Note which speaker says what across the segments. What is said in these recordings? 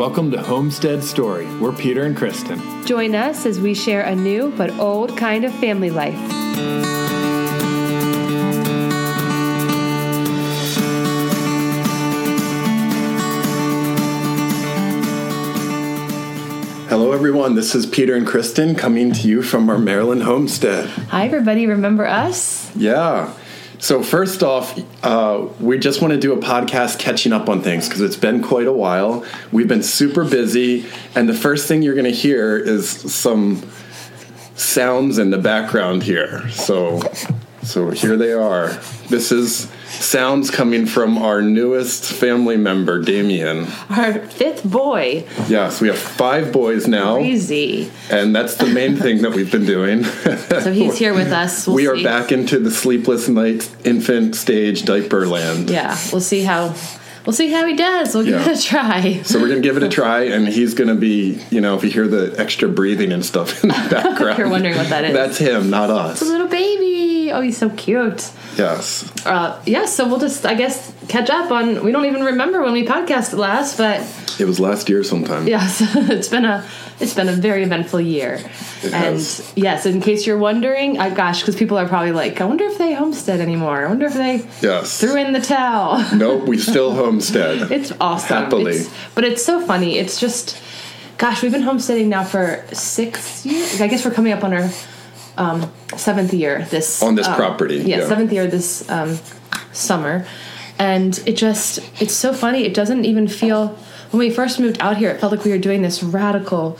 Speaker 1: Welcome to Homestead Story. We're Peter and Kristen.
Speaker 2: Join us as we share a new but old kind of family life.
Speaker 3: Hello, everyone. This is Peter and Kristen coming to you from our Maryland homestead.
Speaker 2: Hi, everybody. Remember us?
Speaker 3: Yeah. So, first off, uh, we just want to do a podcast catching up on things because it's been quite a while. We've been super busy, and the first thing you're going to hear is some sounds in the background here. So, so here they are. This is sounds coming from our newest family member, Damien.
Speaker 2: Our fifth boy.
Speaker 3: Yes, we have five boys now.
Speaker 2: Crazy.
Speaker 3: And that's the main thing that we've been doing.
Speaker 2: So he's here with us. We'll
Speaker 3: we are
Speaker 2: see.
Speaker 3: back into the sleepless night infant stage diaper land.
Speaker 2: Yeah, we'll see how we'll see how he does. We'll give
Speaker 3: Yeah.
Speaker 2: it a try.
Speaker 3: So we're gonna give it a try, and he's gonna be, you know, if you hear the extra breathing and stuff in the background,
Speaker 2: You're wondering what that is.
Speaker 3: That's him, not us.
Speaker 2: The little baby. Oh, he's so cute.
Speaker 3: Yes.
Speaker 2: Uh, yeah, so we'll just, I guess, catch up on. We don't even remember when we podcasted last, but
Speaker 3: It was last year sometime.
Speaker 2: Yes, it's been a it's been a very eventful year.
Speaker 3: It
Speaker 2: and
Speaker 3: has.
Speaker 2: yes, in case you're wondering, I gosh, because people are probably like, I wonder if they homestead anymore. I wonder if they
Speaker 3: Yes.
Speaker 2: threw in the towel.
Speaker 3: Nope, we still homestead.
Speaker 2: It's awesome.
Speaker 3: Happily.
Speaker 2: It's- but it's so funny. It's just, gosh, we've been homesteading now for six years. I guess we're coming up on our um, seventh year this
Speaker 3: On this
Speaker 2: um,
Speaker 3: property,
Speaker 2: Yeah,
Speaker 3: yeah.
Speaker 2: seventh year this um, summer, and it just it's so funny. It doesn't even feel when we first moved out here. It felt like we were doing this radical.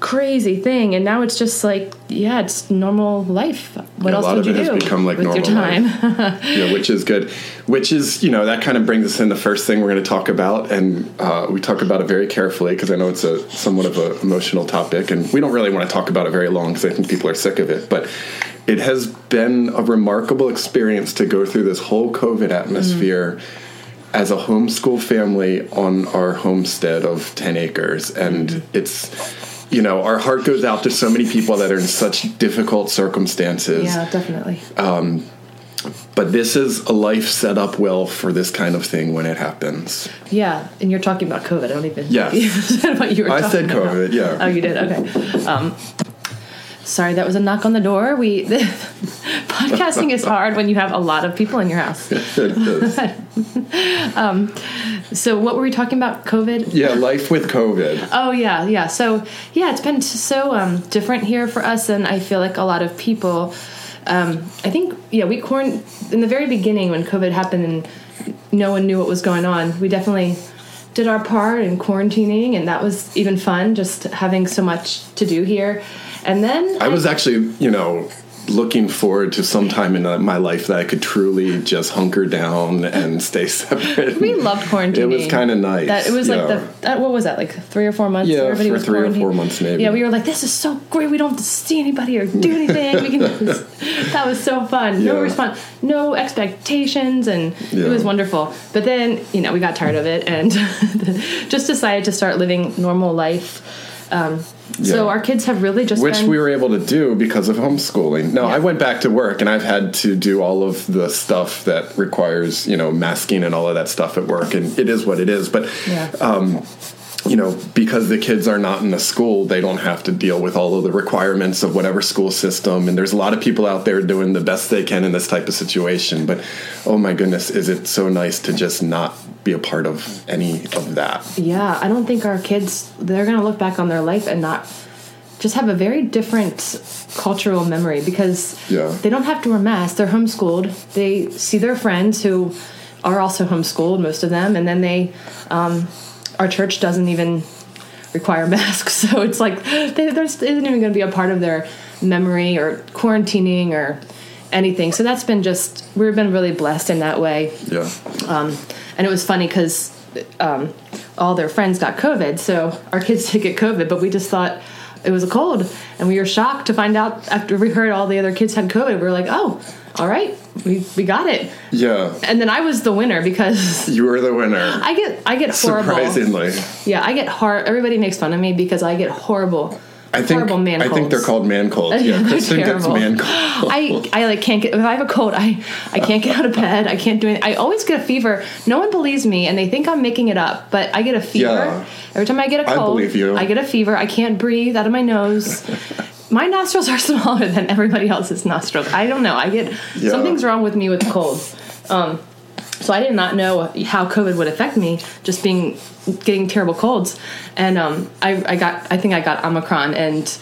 Speaker 2: Crazy thing, and now it's just like, yeah, it's normal life. What
Speaker 3: Yeah, a
Speaker 2: else
Speaker 3: lot
Speaker 2: would
Speaker 3: of
Speaker 2: you
Speaker 3: it
Speaker 2: do
Speaker 3: has become like
Speaker 2: with your
Speaker 3: normal
Speaker 2: time?
Speaker 3: yeah, which is good. Which is, you know, that kind of brings us in the first thing we're going to talk about, and uh, we talk about it very carefully because I know it's a somewhat of an emotional topic, and we don't really want to talk about it very long because I think people are sick of it. But it has been a remarkable experience to go through this whole COVID atmosphere. As a homeschool family on our homestead of 10 acres, and it's you know, our heart goes out to so many people that are in such difficult circumstances.
Speaker 2: yeah, definitely.
Speaker 3: Um, But this is a life set up well for this kind of thing when it happens.
Speaker 2: Yeah, and you're talking about COVID. I don't even. Yeah. Said what you were
Speaker 3: I said
Speaker 2: about.
Speaker 3: COVID, yeah.
Speaker 2: Oh, you did. Okay. Um, sorry, that was a knock on the door. We podcasting is hard when you have a lot of people in your house.
Speaker 3: Is.
Speaker 2: So, what were we talking about? COVID.
Speaker 3: yeah, life with COVID.
Speaker 2: Oh yeah, yeah. So yeah, it's been so um, different here for us, and I feel like a lot of people. Um, I think yeah, we quarant in the very beginning when COVID happened and no one knew what was going on. We definitely did our part in quarantining, and that was even fun. Just having so much to do here, and then
Speaker 3: I was actually, you know, looking forward to some time in uh, my life that I could truly just hunker down and stay separate.
Speaker 2: we loved quarantining.
Speaker 3: It was kind of nice.
Speaker 2: That it was like the that, what was that like three or four months?
Speaker 3: Yeah,
Speaker 2: everybody
Speaker 3: for
Speaker 2: was
Speaker 3: three or four months maybe.
Speaker 2: Yeah, we were like, this is so great. We don't have to see anybody or do anything. we can. that was so fun. No
Speaker 3: Yeah.
Speaker 2: response, no expectations, and
Speaker 3: Yeah.
Speaker 2: it was wonderful. But then you know we got tired of it and just decided to start living normal life. Um, So our kids have really just
Speaker 3: which
Speaker 2: been,
Speaker 3: we were able to do because of homeschooling. No,
Speaker 2: Yeah.
Speaker 3: I went back to work and I've had to do all of the stuff that requires, you know, masking and all of that stuff at work, and it is what it is. But
Speaker 2: Yeah.
Speaker 3: um, you know, because the kids are not in the school, they don't have to deal with all of the requirements of whatever school system. And there's a lot of people out there doing the best they can in this type of situation. But oh my goodness, is it so nice to just not be a part of any of that?
Speaker 2: Yeah, I don't think our kids they're going to look back on their life and not just have a very different cultural memory because
Speaker 3: Yeah.
Speaker 2: they don't have to wear masks. They're homeschooled. They see their friends who are also homeschooled, most of them, and then they um, our church doesn't even require masks, so it's like they, there's isn't even going to be a part of their memory or quarantining or anything. So that's been just we've been really blessed in that way.
Speaker 3: Yeah.
Speaker 2: Um, and it was funny because um, all their friends got COVID, so our kids did get COVID, but we just thought it was a cold, and we were shocked to find out after we heard all the other kids had COVID. We were like, "Oh, all right, we we got it."
Speaker 3: Yeah.
Speaker 2: And then I was the winner because
Speaker 3: You were the winner.
Speaker 2: I get I get horrible.
Speaker 3: Surprisingly.
Speaker 2: Yeah, I get hor. Everybody makes fun of me because I get horrible
Speaker 3: I think
Speaker 2: horrible man
Speaker 3: I think they're called man colds.
Speaker 2: Yeah,
Speaker 3: Kristen gets man cold.
Speaker 2: I, I like can't get if I have a cold I I can't get out of bed I can't do anything I always get a fever no one believes me and they think I'm making it up but I get a fever
Speaker 3: Yeah.
Speaker 2: every time I get a cold I
Speaker 3: believe you.
Speaker 2: I get a fever I can't breathe out of my nose my nostrils are smaller than everybody else's nostrils I don't know I get
Speaker 3: Yeah.
Speaker 2: something's wrong with me with colds um so I did not know how COVID would affect me, just being getting terrible colds, and um, I, I got I think I got Omicron and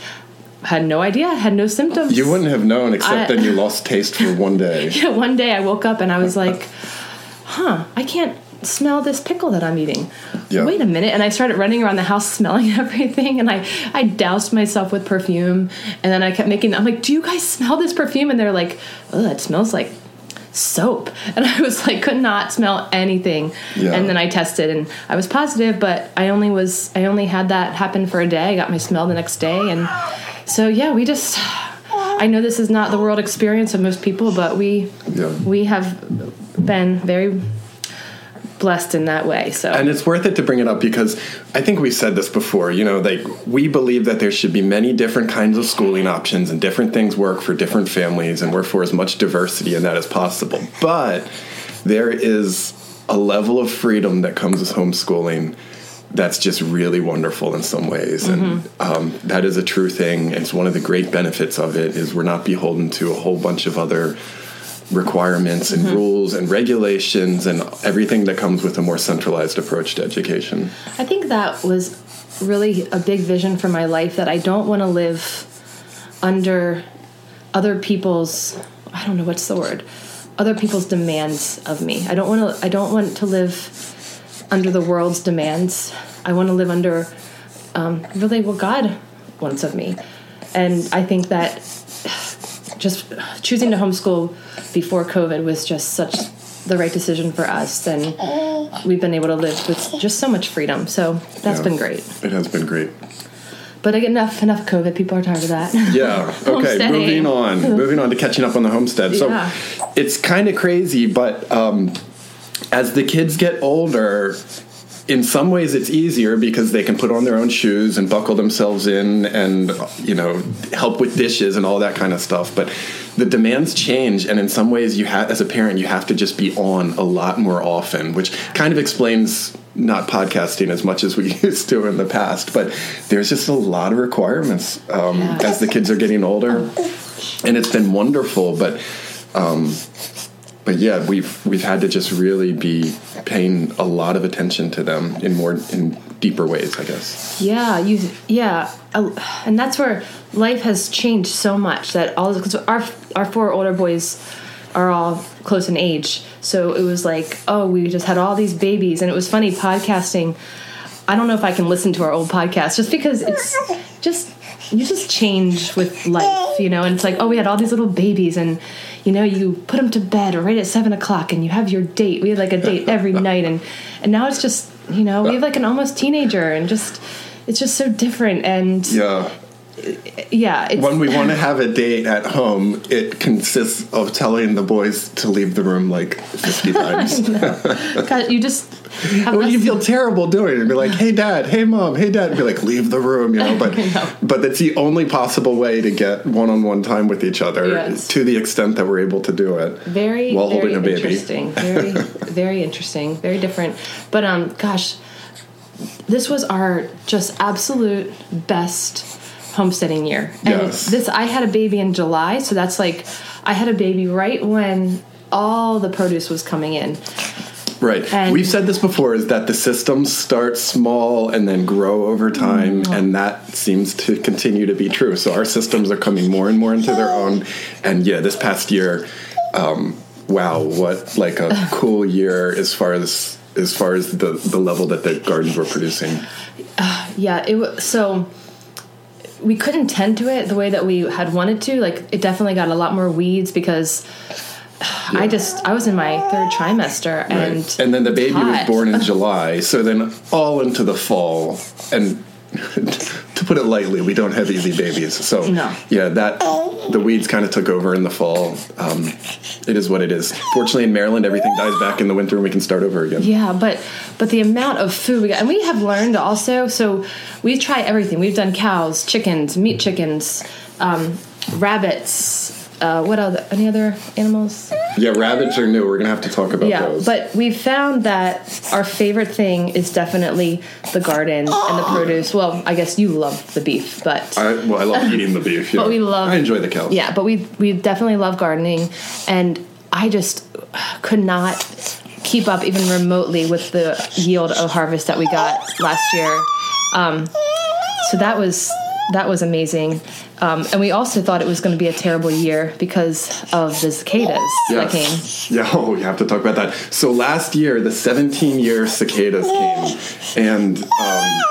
Speaker 2: had no idea, had no symptoms.
Speaker 3: You wouldn't have known except
Speaker 2: I-
Speaker 3: that you lost taste for one day.
Speaker 2: Yeah, one day I woke up and I was like, huh, I can't smell this pickle that I'm eating.
Speaker 3: Yeah.
Speaker 2: Wait a minute. And I started running around the house smelling everything and I, I doused myself with perfume and then I kept making, I'm like, do you guys smell this perfume? And they're like, oh, it smells like soap. And I was like, could not smell anything.
Speaker 3: Yeah.
Speaker 2: And then I tested and I was positive, but I only was, I only had that happen for a day. I got my smell the next day. And so, yeah, we just, I know this is not the world experience of most people, but we,
Speaker 3: Yeah.
Speaker 2: we have been very blessed in that way. So
Speaker 3: And it's worth it to bring it up because I think we said this before. You know, like we believe that there should be many different kinds of schooling options and different things work for different families, and we're for as much diversity in that as possible. But there is a level of freedom that comes with homeschooling that's just really wonderful in some ways and um, that is a true thing it's one of the great benefits of it is we're not beholden to a whole bunch of other requirements and rules and regulations and everything that comes with a more centralized approach to education.
Speaker 2: I think that was really a big vision for my life that I don't want to live under other people's I don't know what's the word other people's demands of me. I don't want to I don't want to live under the world's demands. I want to live under um, really what God wants of me. And I think that just choosing to homeschool before COVID was just such the right decision for us. And we've been able to live with just so much freedom. So that's
Speaker 3: Yeah.
Speaker 2: been great.
Speaker 3: It has been great.
Speaker 2: But I get enough enough COVID. People are tired of that.
Speaker 3: Yeah. Okay. Moving on. moving on to catching up on the homestead.
Speaker 2: Yeah.
Speaker 3: So it's kind of crazy, but um, as the kids get older, in some ways it's easier because they can put on their own shoes and buckle themselves in and you know help with dishes and all that kind of stuff. But the demands change and in some ways you have as a parent you have to just be on a lot more often which kind of explains not podcasting as much as we used to in the past. But there's just a lot of requirements um,
Speaker 2: Yeah.
Speaker 3: as the kids are getting older. And it's been wonderful but um, but yeah, we've we've had to just really be paying a lot of attention to them in more in deeper ways, I guess.
Speaker 2: Yeah, you. Yeah, and that's where life has changed so much that all because our our four older boys are all close in age, so it was like, oh, we just had all these babies, and it was funny podcasting. I don't know if I can listen to our old podcast just because it's just you just change with life, you know. And it's like, oh, we had all these little babies, and you know, you put them to bed right at seven o'clock, and you have your date. We had like a date every night, and and now it's just you know we have like an almost teenager, and just it's just so different. And
Speaker 3: Yeah.
Speaker 2: Yeah, it's,
Speaker 3: When we want to have a date at home, it consists of telling the boys to leave the room like 50 times.
Speaker 2: God, you just have
Speaker 3: Well, you feel terrible doing it. And be like, hey, dad, hey, mom, hey, dad. And be like, leave the room, you know. But, but it's the only possible way to get one on one time with each other
Speaker 2: Yes.
Speaker 3: to the extent that we're able to do it.
Speaker 2: very
Speaker 3: while
Speaker 2: very
Speaker 3: holding a baby.
Speaker 2: interesting very very interesting very different but um gosh this was our just absolute best homesteading year and
Speaker 3: Yes.
Speaker 2: this i had a baby in july so that's like i had a baby right when all the produce was coming in
Speaker 3: Right.
Speaker 2: And-
Speaker 3: We've said this before is that the systems start small and then grow over time,
Speaker 2: Mm-hmm.
Speaker 3: and that seems to continue to be true. So our systems are coming more and more into their own. And yeah, this past year, um, wow, what like a cool year as far as as far as the the level that the gardens were producing.
Speaker 2: yeah it was so we couldn't tend to it the way that we had wanted to like it definitely got a lot more weeds because i just i was in my third trimester and
Speaker 3: Right. And then the baby was born in July, so then all into the fall. And to put it lightly, we don't have easy babies. So
Speaker 2: No.
Speaker 3: yeah, that the weeds kind of took over in the fall. Um, it is what it is. Fortunately, in Maryland, everything dies back in the winter, and we can start over again.
Speaker 2: Yeah, but but the amount of food we got, and we have learned also. So we try everything. We've done cows, chickens, meat chickens, um, rabbits. Uh, what other any other animals?
Speaker 3: Yeah, rabbits are new. We're gonna have to talk about
Speaker 2: Yeah,
Speaker 3: those.
Speaker 2: but we found that our favorite thing is definitely the garden and the produce. Well, I guess you love the beef, but
Speaker 3: I, well, I love eating the beef. Yeah.
Speaker 2: But we love-
Speaker 3: I enjoy the cows.
Speaker 2: yeah, but we we definitely love gardening, and I just could not keep up even remotely with the yield of harvest that we got last year. Um, so that was that was amazing, um, and we also thought it was going to be a terrible year because of the cicadas that came.
Speaker 3: Yes. Yeah, oh, we have to talk about that. So last year, the 17 year cicadas came, and um,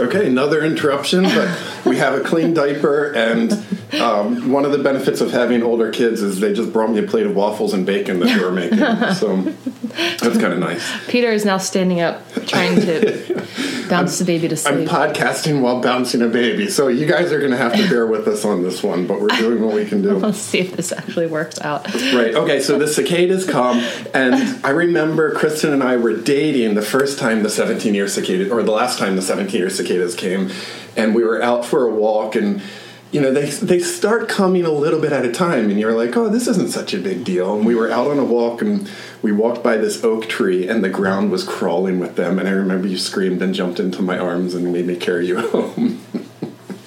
Speaker 3: okay, another interruption, but we have a clean diaper, and um, one of the benefits of having older kids is they just brought me a plate of waffles and bacon that they were making. So that's kind of nice.
Speaker 2: Peter is now standing up, trying to bounce the baby to sleep.
Speaker 3: I'm podcasting while bouncing a baby, so you guys are going to have to bear with us on this one, but we're doing what we can do.
Speaker 2: Let's see if this actually works out.
Speaker 3: Right. Okay. So the cicadas come, and I remember Kristen and I were dating the first time the 17 year cicadas, or the last time the 17 year cicadas came, and we were out for a walk, and you know they they start coming a little bit at a time, and you're like, oh, this isn't such a big deal. And we were out on a walk, and we walked by this oak tree, and the ground was crawling with them, and I remember you screamed and jumped into my arms and made me carry you home.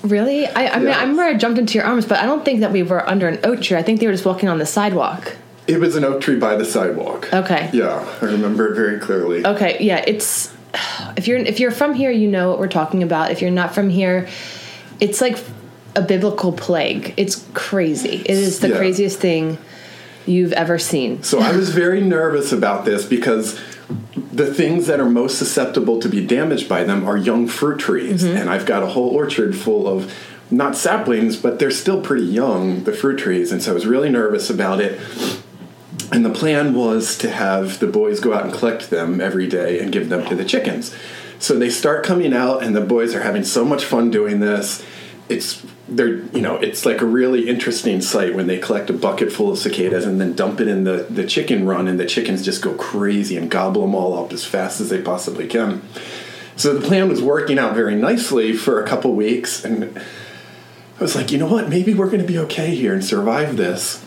Speaker 2: Really? I, I mean, I remember I jumped into your arms, but I don't think that we were under an oak tree. I think they were just walking on the sidewalk.
Speaker 3: it was an oak tree by the sidewalk.
Speaker 2: Okay.
Speaker 3: Yeah, I remember it very clearly.
Speaker 2: Okay, yeah, it's if you're if you're from here, you know what we're talking about. If you're not from here, it's like a biblical plague. It's crazy. It is the
Speaker 3: Yeah.
Speaker 2: craziest thing you've ever seen.
Speaker 3: So I was very nervous about this because the things that are most susceptible to be damaged by them are young fruit trees.
Speaker 2: Mm-hmm.
Speaker 3: And I've got a whole orchard full of not saplings, but they're still pretty young, the fruit trees. And so I was really nervous about it. And the plan was to have the boys go out and collect them every day and give them to the chickens. So they start coming out, and the boys are having so much fun doing this. It's they're you know it's like a really interesting sight when they collect a bucket full of cicadas and then dump it in the the chicken run, and the chickens just go crazy and gobble them all up as fast as they possibly can. So the plan was working out very nicely for a couple weeks, and I was like, you know what? Maybe we're going to be okay here and survive this.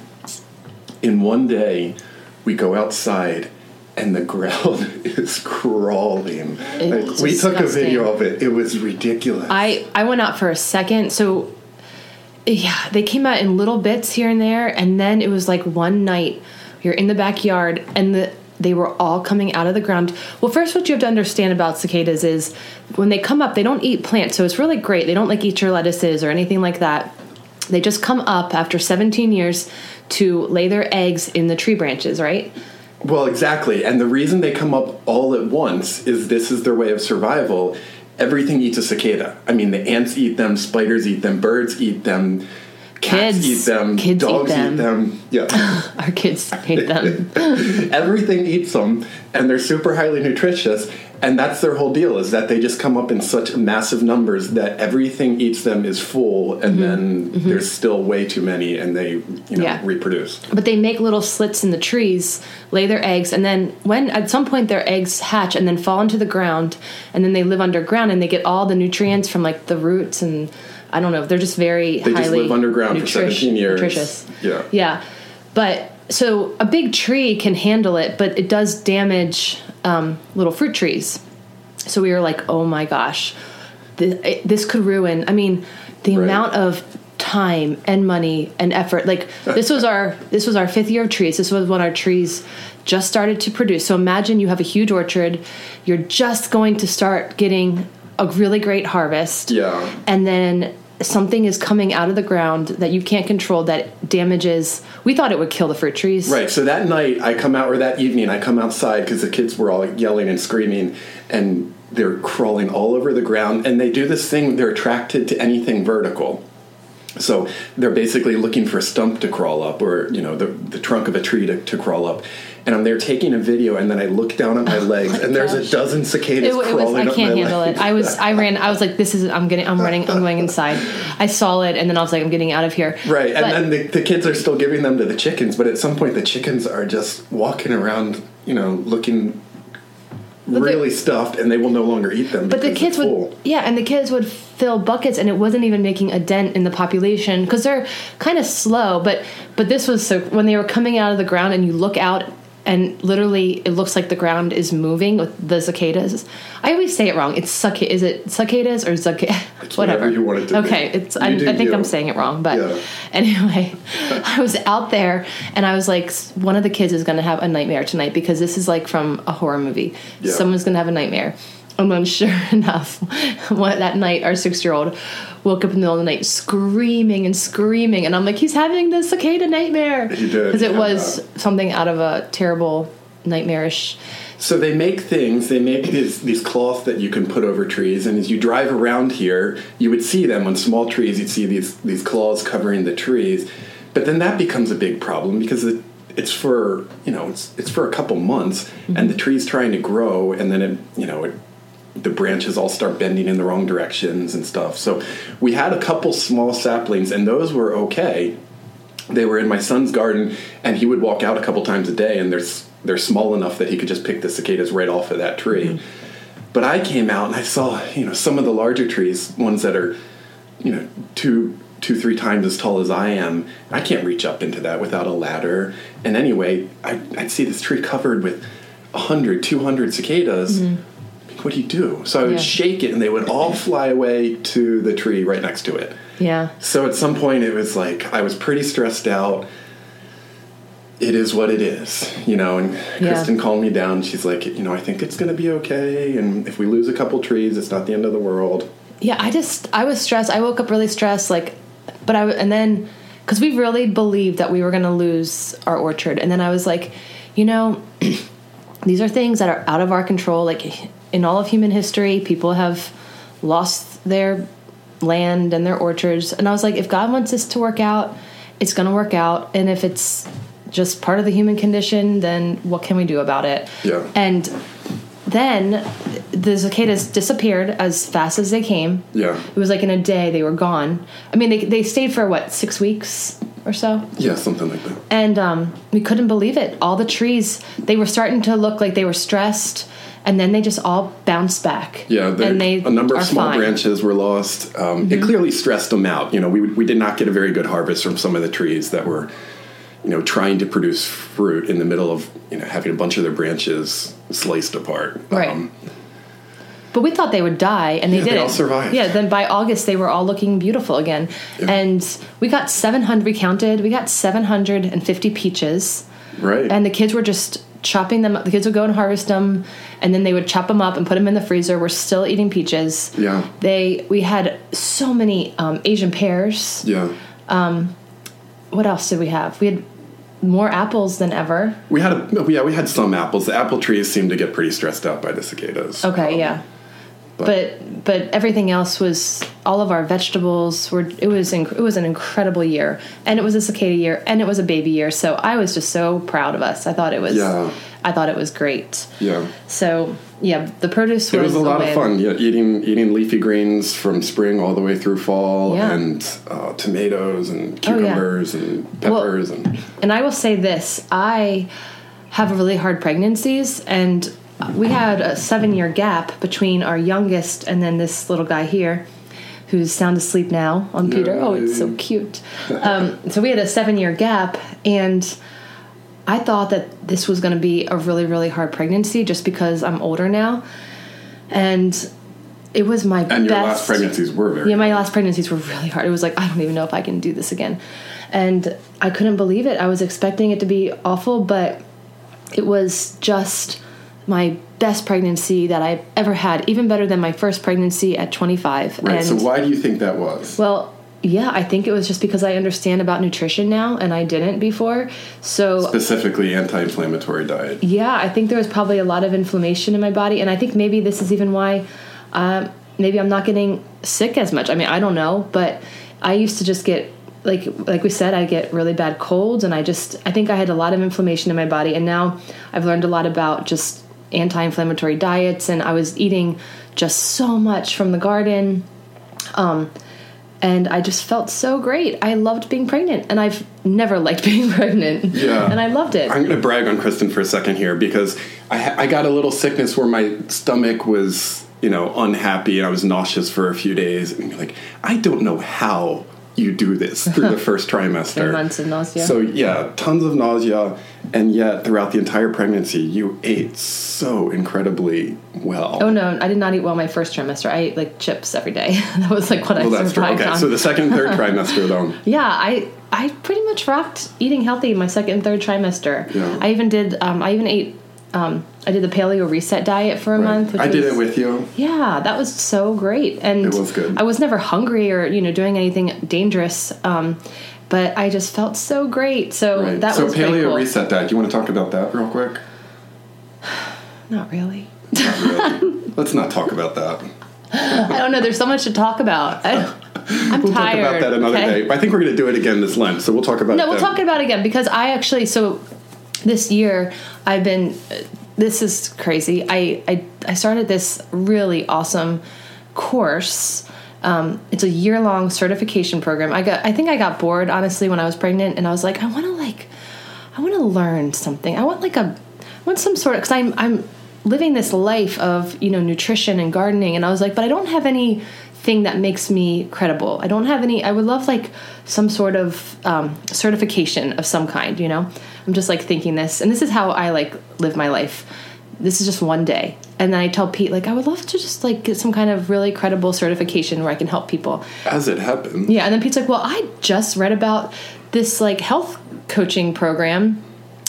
Speaker 3: In one day we go outside and the ground is crawling.
Speaker 2: It's
Speaker 3: like, we took a video of it. It was ridiculous.
Speaker 2: I I went out for a second, so yeah, they came out in little bits here and there, and then it was like one night you're in the backyard and the they were all coming out of the ground. Well, first, what you have to understand about cicadas is when they come up, they don't eat plants, so it's really great. They don't like eat your lettuces or anything like that. They just come up after 17 years to lay their eggs in the tree branches, right?
Speaker 3: well exactly and the reason they come up all at once is this is their way of survival everything eats a cicada i mean the ants eat them spiders eat them birds eat them cats
Speaker 2: Kids.
Speaker 3: eat them
Speaker 2: Kids eat
Speaker 3: dogs
Speaker 2: them.
Speaker 3: eat them yeah
Speaker 2: Our kids hate them.
Speaker 3: everything eats them and they're super highly nutritious and that's their whole deal is that they just come up in such massive numbers that everything eats them is full and mm-hmm. then mm-hmm. there's still way too many and they you know
Speaker 2: Yeah.
Speaker 3: reproduce
Speaker 2: but they make little slits in the trees, lay their eggs, and then when at some point their eggs hatch and then fall into the ground, and then they live underground and they get all the nutrients from like the roots and I don't know. They're just very
Speaker 3: They just live underground for
Speaker 2: nutrish-
Speaker 3: 17 years.
Speaker 2: Nutritious.
Speaker 3: Yeah.
Speaker 2: Yeah, but so a big tree can handle it, but it does damage um, little fruit trees. So we were like, oh my gosh, th- it- this could ruin. I mean, the
Speaker 3: Right.
Speaker 2: amount of time and money and effort. Like this was our this was our fifth year of trees. This was when our trees just started to produce. So imagine you have a huge orchard. You're just going to start getting a really great harvest
Speaker 3: yeah
Speaker 2: and then something is coming out of the ground that you can't control that damages we thought it would kill the fruit trees
Speaker 3: Right. So that night, I come out, or that evening, I come outside because the kids were all yelling and screaming, and they're crawling all over the ground. And they do this thing; they're attracted to anything vertical. So they're basically looking for a stump to crawl up, or you know, the the trunk of a tree to, to crawl up. And I'm there taking a video, and then I look down at my oh legs, and there's a dozen cicadas
Speaker 2: It, it
Speaker 3: crawling
Speaker 2: was. I can't handle
Speaker 3: legs.
Speaker 2: it. I was. I ran. I was like, "This is. I'm getting. I'm running. I'm going inside." I saw it, and then I was like, "I'm getting out of here."
Speaker 3: Right, and then the, the kids are still giving them to the chickens, but at some point the chickens are just walking around, you know, looking
Speaker 2: the-
Speaker 3: really stuffed, and they will no longer eat them.
Speaker 2: But the kids would, yeah, and the kids would fill buckets, and it wasn't even making a dent in the population because they're kind of slow. But but this was so when they were coming out of the ground, and you look out, and literally it looks like the ground is moving with the cicadas. I always say it wrong. It's cic. Is it cicadas or cicadas?
Speaker 3: It's
Speaker 2: Whatever
Speaker 3: whatever you want it to be.
Speaker 2: Okay, it's. I,
Speaker 3: You
Speaker 2: I think
Speaker 3: you.
Speaker 2: I'm saying it wrong, but
Speaker 3: Yeah.
Speaker 2: anyway, I was out there, and I was like, one of the kids is going to have a nightmare tonight because this is like from a horror movie.
Speaker 3: Yeah.
Speaker 2: Someone's going to have a nightmare. And then, sure enough, what, that night, our six year old woke up in the middle of the night screaming and screaming. And I'm like, he's having the cicada nightmare.
Speaker 3: He did,
Speaker 2: Because it
Speaker 3: yeah.
Speaker 2: was something out of a terrible, nightmarish.
Speaker 3: So they make things. They make these these cloths that you can put over trees, and as you drive around here, you would see them on small trees. You'd see these these claws covering the trees, but then that becomes a big problem because it, it's for you know it's it's for a couple months, and mm-hmm. the tree's trying to grow, and then it you know it the branches all start bending in the wrong directions and stuff. So we had a couple small saplings, and those were okay. They were in my son's garden, and he would walk out a couple times a day, and they're they're small enough that he could just pick the cicadas right off of that tree. Mm-hmm. But I came out and I saw you know some of the larger trees, ones that are you know two two three times as tall as I am. I can't reach up into that without a ladder. And anyway, I, I'd see this tree covered with 100, 200 cicadas mm-hmm. What do you do? So I would
Speaker 2: Yeah.
Speaker 3: shake it and they would all fly away to the tree right next to it.
Speaker 2: Yeah.
Speaker 3: So at some point it was like I was pretty stressed out. It is what it is, you know, and
Speaker 2: Yeah.
Speaker 3: Kristen calmed me down. She's like, you know, I think it's going to be okay. And if we lose a couple trees, it's not the end of the world.
Speaker 2: Yeah, I just I was stressed. I woke up really stressed, like, but I and then because we really believed that we were going to lose our orchard, and then I was like, you know, these are things that are out of our control. Like in all of human history, people have lost their land and their orchards, and I was like, if God wants this to work out, it's going to work out, and if it's just part of the human condition, then what can we do about it?
Speaker 3: Yeah.
Speaker 2: And then the cicadas disappeared as fast as they came.
Speaker 3: Yeah.
Speaker 2: It was like in a day they were gone. I mean, they, they stayed for what, six weeks or so?
Speaker 3: Yeah, something like that.
Speaker 2: And um, we couldn't believe it. All the trees, they were starting to look like they were stressed, and then they just all bounced back.
Speaker 3: Yeah,
Speaker 2: and they
Speaker 3: a number of small
Speaker 2: fine.
Speaker 3: branches were lost. Um, It clearly stressed them out. You know, we we did not get a very good harvest from some of the trees that were, you know, trying to produce fruit in the middle of you know having a bunch of their branches sliced apart.
Speaker 2: Right. But we thought they would die, and they
Speaker 3: Yeah, they
Speaker 2: didn't.
Speaker 3: all survived.
Speaker 2: Yeah. Then by August, they were all looking beautiful again,
Speaker 3: Yeah.
Speaker 2: and we got seven hundred. We counted. We got seven hundred and fifty peaches.
Speaker 3: right.
Speaker 2: and the kids were just chopping them up. The kids would go and harvest them, and then they would chop them up and put them in the freezer. We're still eating peaches.
Speaker 3: Yeah.
Speaker 2: They we had so many um, Asian pears.
Speaker 3: yeah.
Speaker 2: What else did we have? We had more apples than ever.
Speaker 3: We had a yeah we had some apples. The apple trees seemed to get pretty stressed out by the cicadas.
Speaker 2: Okay,
Speaker 3: Um,
Speaker 2: yeah. But but everything else was all of our vegetables were it was inc- it was an incredible year and it was a cicada year and it was a baby year so I was just so proud of us I thought it was
Speaker 3: Yeah.
Speaker 2: I thought it was great
Speaker 3: Yeah.
Speaker 2: so yeah the produce was
Speaker 3: It was a lot of fun. Yeah, eating eating leafy greens from spring all the way through fall,
Speaker 2: Yeah.
Speaker 3: and uh, tomatoes and
Speaker 2: Oh, yeah.
Speaker 3: cucumbers and peppers and
Speaker 2: And I will say this I have really hard pregnancies, and we had a seven year gap between our youngest and then this little guy here. Who's sound asleep now on Peter? Oh, it's so cute. Um, so we had a seven year gap, and I thought that this was going to be a really, really hard pregnancy just because I'm older now. And it was my
Speaker 3: and your last pregnancies were very
Speaker 2: Yeah, my last pregnancies were really hard. It was like I don't even know if I can do this again, and I couldn't believe it. I was expecting it to be awful, but it was just my best pregnancy that I've ever had. Even better than my first pregnancy at 25.
Speaker 3: right.
Speaker 2: And
Speaker 3: so why do you think that was?
Speaker 2: well, yeah, I think it was just because I understand about nutrition now, and I didn't before. So
Speaker 3: Specifically, anti-inflammatory diet.
Speaker 2: yeah, I think there was probably a lot of inflammation in my body, and I think maybe this is even why um, maybe I'm not getting sick as much. I mean, I don't know, but I used to just get like like we said, I get really bad colds, and I just I think I had a lot of inflammation in my body, and now I've learned a lot about just anti-inflammatory diets, and I was eating just so much from the garden. Um, and I just felt so great. I loved being pregnant, and I've never liked being pregnant.
Speaker 3: Yeah.
Speaker 2: and I loved it.
Speaker 3: I'm going to brag on Kristen for a second here because I, I got a little sickness where my stomach was, you know, unhappy and I was nauseous for a few days. And you're like, I don't know how you do this through the first trimester.
Speaker 2: Three months of nausea.
Speaker 3: So yeah, tons of nausea, and yet throughout the entire pregnancy, you ate so incredibly well.
Speaker 2: Oh no, I did not eat well my first trimester. I ate like chips every day. that was like what
Speaker 3: well,
Speaker 2: I
Speaker 3: that's true.
Speaker 2: survived
Speaker 3: Okay,
Speaker 2: on.
Speaker 3: so the second, third trimester, though.
Speaker 2: yeah, I I pretty much rocked eating healthy my second and third trimester.
Speaker 3: Yeah.
Speaker 2: I even did um, I even ate um, I did the paleo reset diet for a month. Which
Speaker 3: I did it with you.
Speaker 2: Yeah, that was so great, and
Speaker 3: It was good.
Speaker 2: I was never hungry or you know doing anything dangerous, um, but I just felt so great. So
Speaker 3: Right.
Speaker 2: that
Speaker 3: so
Speaker 2: was
Speaker 3: paleo
Speaker 2: cool.
Speaker 3: reset diet. Do you want to talk about that real quick?
Speaker 2: Not really.
Speaker 3: Not really. Let's not talk about that.
Speaker 2: I don't know. There's so much to talk about. I, I'm
Speaker 3: We'll
Speaker 2: tired.
Speaker 3: talk about that another
Speaker 2: okay?
Speaker 3: day. I think we're going to do it again this Lent, so we'll talk about
Speaker 2: No, we'll
Speaker 3: then.
Speaker 2: talk about it again because I actually so this year I've been. This is crazy. I I, I started this really awesome course. Um, it's a year long certification program. I got I think I got bored honestly when I was pregnant, and I was like, I want to like, I want to learn something. I want like a, I want some sort of because I'm I'm living this life of you know nutrition and gardening, and I was like, but I don't have any thing that makes me credible. I don't have any. I would love like some sort of um, certification of some kind. You know, I'm just like thinking this, and this is how I like live my life. This is just one day, and then I tell Pete like I would love to just like get some kind of really credible certification where I can help people.
Speaker 3: As it happened.
Speaker 2: Yeah, and then Pete's like, "Well, I just read about this like health coaching program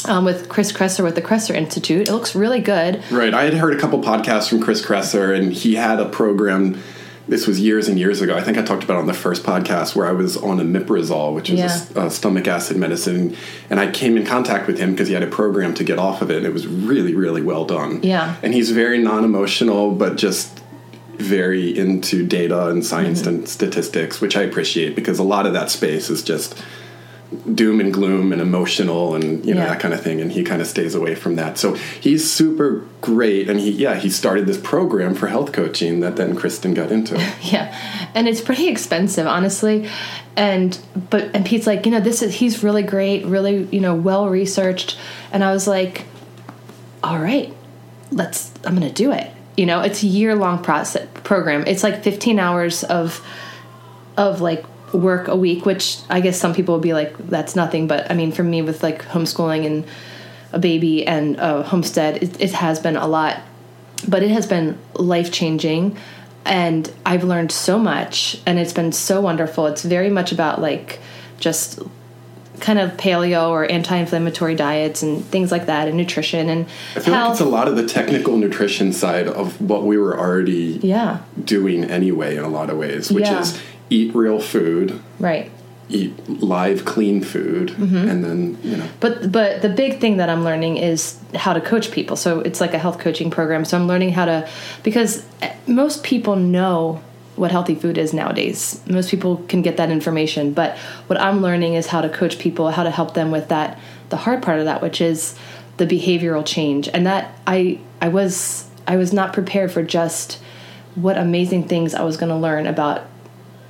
Speaker 2: um, with Chris Kresser with the Kresser Institute. It looks really good."
Speaker 3: Right. I had heard a couple podcasts from Chris Kresser, and he had a program. This was years and years ago. I think I talked about it on the first podcast where I was on omeprazole, which is a stomach acid medicine, and I came in contact with him because he had a program to get off of it. And it was really, really well done.
Speaker 2: Yeah.
Speaker 3: And he's very non-emotional, but just very into data and science
Speaker 2: Mm-hmm.
Speaker 3: and statistics, which I appreciate because a lot of that space is just doom and gloom and emotional and you know
Speaker 2: Yeah.
Speaker 3: that kind of thing and he kind of stays away from that so he's super great and he yeah he started this program for health coaching that then kristen got into
Speaker 2: Yeah, and it's pretty expensive, honestly. And but and Pete's like, you know, this is he's really great, really you know well researched. And I was like, all right, let's. I'm gonna do it. You know, it's a year long process program. It's like 15 hours of of like work a week, which I guess some people would be like, that's nothing. But I mean, for me, with like homeschooling and a baby and a homestead, it, it has been a lot but it has been life changing and I've learned so much and it's been so wonderful. It's very much about like just kind of paleo or anti-inflammatory diets and things like that and nutrition and
Speaker 3: i feel like
Speaker 2: health.
Speaker 3: it's a lot of the technical nutrition side of what we were already
Speaker 2: yeah,
Speaker 3: doing anyway in a lot of ways which
Speaker 2: Yeah.
Speaker 3: is eat real food
Speaker 2: right.
Speaker 3: eat live clean food
Speaker 2: Mm-hmm.
Speaker 3: and then you know
Speaker 2: But but the big thing that I'm learning is how to coach people. So it's like a health coaching program. So I'm learning how to because most people know what healthy food is nowadays. Most people can get that information, but what I'm learning is how to coach people, how to help them with that the hard part of that, which is the behavioral change. And that I I was I was not prepared for just what amazing things I was going to learn about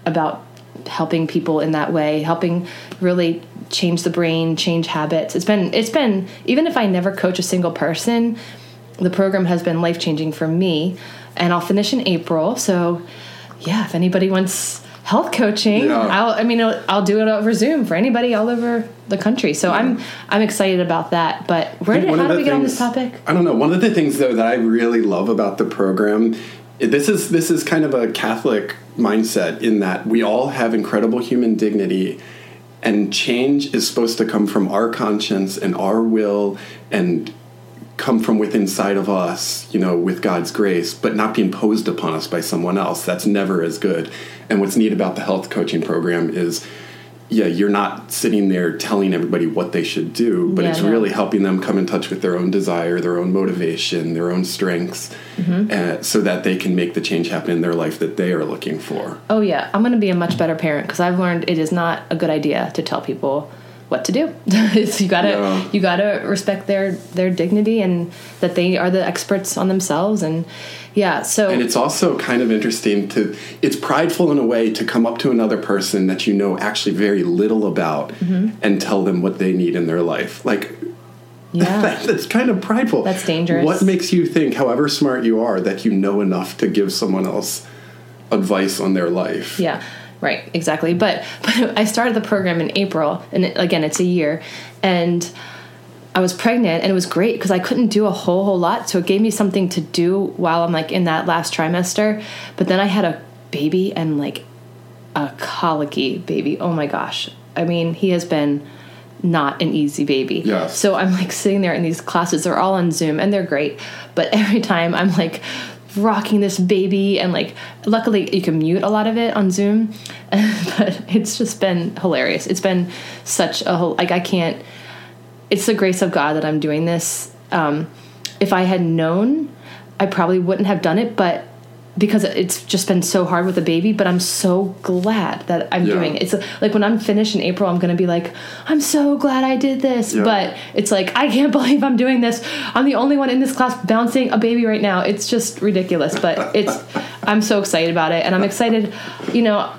Speaker 2: about helping people in that way helping really change the brain change habits. It's been it's been even if i never coach a single person the program has been life changing for me. And i'll finish in april so yeah if anybody wants health coaching
Speaker 3: Yeah.
Speaker 2: i'll i mean i'll, I'll do it over zoom for anybody all over the country. So i'm i'm excited about that. But where did how did
Speaker 3: the
Speaker 2: we get on this topic?
Speaker 3: I don't know. One of the things though that I really love about the program, this is this is kind of a Catholic mindset in that we all have incredible human dignity, and change is supposed to come from our conscience and our will and come from within inside of us, you know, with God's grace, but not be imposed upon us by someone else. That's never as good. And what's neat about the health coaching program is yeah, you're not sitting there telling everybody what they should do, but
Speaker 2: Yeah,
Speaker 3: it's
Speaker 2: no.
Speaker 3: really helping them come in touch with their own desire, their own motivation, their own strengths,
Speaker 2: Mm-hmm.
Speaker 3: uh, so that they can make the change happen in their life that they are looking for.
Speaker 2: Oh yeah, I'm gonna be a much better parent because I've learned it is not a good idea to tell people what to do. You gotta
Speaker 3: Yeah.
Speaker 2: you gotta respect their their dignity and that they are the experts on themselves and yeah. So
Speaker 3: And it's also kind of interesting to, it's prideful in a way to come up to another person that you know actually very little about
Speaker 2: Mm-hmm.
Speaker 3: and tell them what they need in their life. Like,
Speaker 2: yeah.
Speaker 3: that, that's kind of prideful.
Speaker 2: That's dangerous.
Speaker 3: What makes you think, however smart you are, that you know enough to give someone else advice on their life?
Speaker 2: Yeah, right, exactly. But but I started the program in April, and again, it's a year, and I was pregnant, and it was great because I couldn't do a whole whole lot, so it gave me something to do while I'm like in that last trimester. But then I had a baby, and like a colicky baby. Oh my gosh! I mean, he has been not an easy baby.
Speaker 3: Yes.
Speaker 2: So I'm like sitting there in these classes. They're all on Zoom and they're great. But every time I'm like rocking this baby and like luckily you can mute a lot of it on Zoom. but it's just been hilarious. It's been such a like I can't it's the grace of God that I'm doing this. Um if I had known, I probably wouldn't have done it, but because it's just been so hard with a baby, but I'm so glad that I'm
Speaker 3: Yeah.
Speaker 2: doing it. It's like when I'm finished in April, I'm going to be like, I'm so glad I did this.
Speaker 3: Yeah.
Speaker 2: But it's like, I can't believe I'm doing this. I'm the only one in this class bouncing a baby right now. It's just ridiculous. But it's, I'm so excited about it. And I'm excited, you know,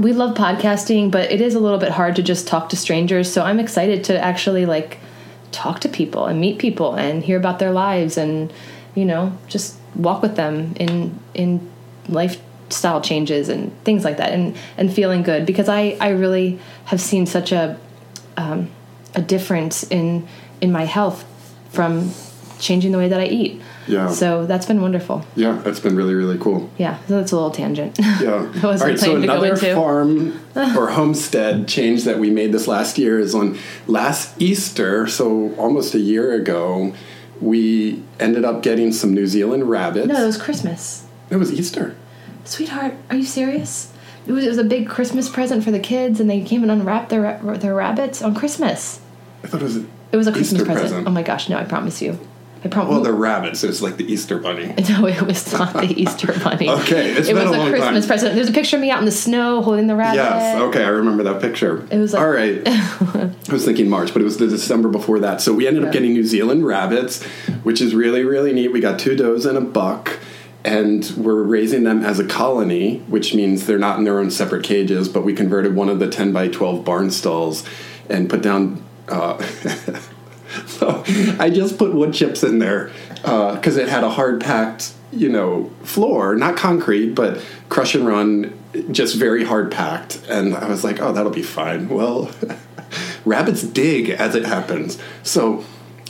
Speaker 2: we love podcasting, but it is a little bit hard to just talk to strangers. So I'm excited to actually like talk to people and meet people and hear about their lives and, you know, just walk with them in in lifestyle changes and things like that and and feeling good because I I really have seen such a um, a difference in in my health from changing the way that I eat.
Speaker 3: Yeah.
Speaker 2: So that's been wonderful.
Speaker 3: Yeah, that's been really, really cool.
Speaker 2: Yeah. So that's a little tangent.
Speaker 3: Yeah. All right. So
Speaker 2: planning to go
Speaker 3: another farm or homestead change that we made this last year is on last Easter. So almost a year ago, we ended up getting some New Zealand rabbits.
Speaker 2: No, it was Christmas.
Speaker 3: it was Easter.
Speaker 2: Sweetheart, are you serious? It was, it was a big Christmas present for the kids, and they came and unwrapped their their rabbits on Christmas.
Speaker 3: I thought it was.
Speaker 2: It was a Christmas present.
Speaker 3: present.
Speaker 2: Oh my gosh, no, I promise you. Promise.
Speaker 3: Well, they're rabbits. So it's like the Easter bunny.
Speaker 2: no, it was not the Easter bunny.
Speaker 3: Okay, it's
Speaker 2: it
Speaker 3: been
Speaker 2: was
Speaker 3: a long
Speaker 2: Christmas
Speaker 3: time.
Speaker 2: present. There's a picture of me out in the snow holding the rabbit.
Speaker 3: Yes. Okay, I remember that picture.
Speaker 2: It was like-
Speaker 3: all right. I was thinking March, but it was the December before that. So we ended up getting New Zealand rabbits, which is really really neat. We got two does and a buck, and we're raising them as a colony, which means they're not in their own separate cages. But we converted one of the ten by twelve barn stalls and put down. Uh, so I just put wood chips in there uh, because it had a hard packed, you know, floor, not concrete, but crush and run, just very hard packed. And I was like, oh, that'll be fine. Well, rabbits dig as it happens. So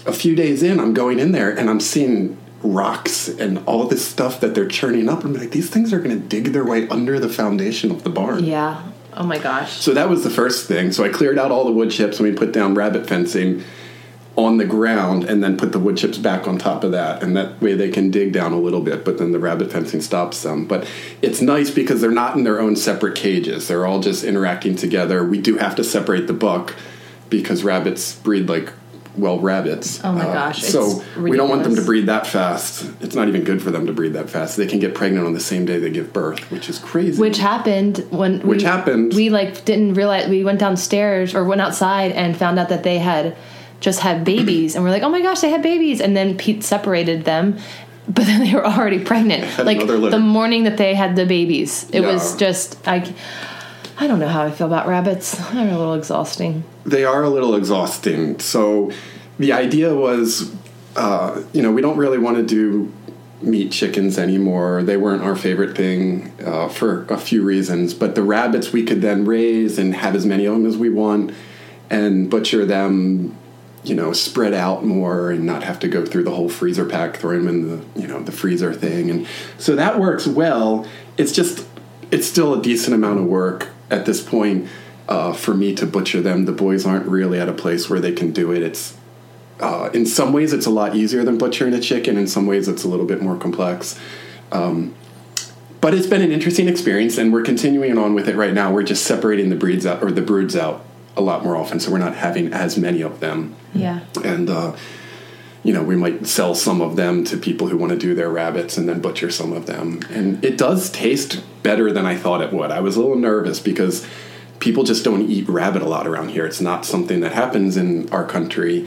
Speaker 3: a few days in, I'm going in there and I'm seeing rocks and all this stuff that they're churning up. I'm like, these things are going to dig their way under the foundation of the barn.
Speaker 2: Yeah. Oh my gosh.
Speaker 3: So that was the first thing. So I cleared out all the wood chips and we put down rabbit fencing on the ground and then put the wood chips back on top of that. And that way they can dig down a little bit, but then the rabbit fencing stops them. But it's nice because they're not in their own separate cages. They're all just interacting together. We do have to separate the buck because rabbits breed like well rabbits. Uh,
Speaker 2: Oh my gosh,
Speaker 3: So
Speaker 2: it's
Speaker 3: we don't want them to breed that fast. It's not even good for them to breed that fast. They can get pregnant on the same day they give birth, which is crazy.
Speaker 2: Which happened when
Speaker 3: Which
Speaker 2: we,
Speaker 3: happened.
Speaker 2: We like didn't realize we went downstairs or went outside and found out that they had just had babies and we're like, oh my gosh, they had babies. And then Pete separated them, but then they were already pregnant. Like the morning that they had the babies, it was just I. I don't know how I feel about rabbits. They're a little exhausting.
Speaker 3: they are a little exhausting. So the idea was, uh, you know, we don't really want to do meat chickens anymore. They weren't our favorite thing uh, for a few reasons. But the rabbits we could then raise and have as many of them as we want and butcher them. You know, spread out more and not have to go through the whole freezer pack, throw them in the you know the freezer thing, and so that works well. It's just it's still a decent amount of work at this point uh, for me to butcher them. The boys aren't really at a place where they can do it. It's uh, in some ways it's a lot easier than butchering a chicken. In some ways it's a little bit more complex. Um, but it's been an interesting experience, and we're continuing on with it right now. We're just separating the breeds out or the broods out a lot more often, so we're not having as many of them.
Speaker 2: Yeah.
Speaker 3: And uh, you know, we might sell some of them to people who want to do their rabbits, and then butcher some of them. And it does taste better than I thought it would. I was a little nervous because people just don't eat rabbit a lot around here. It's not something that happens in our country.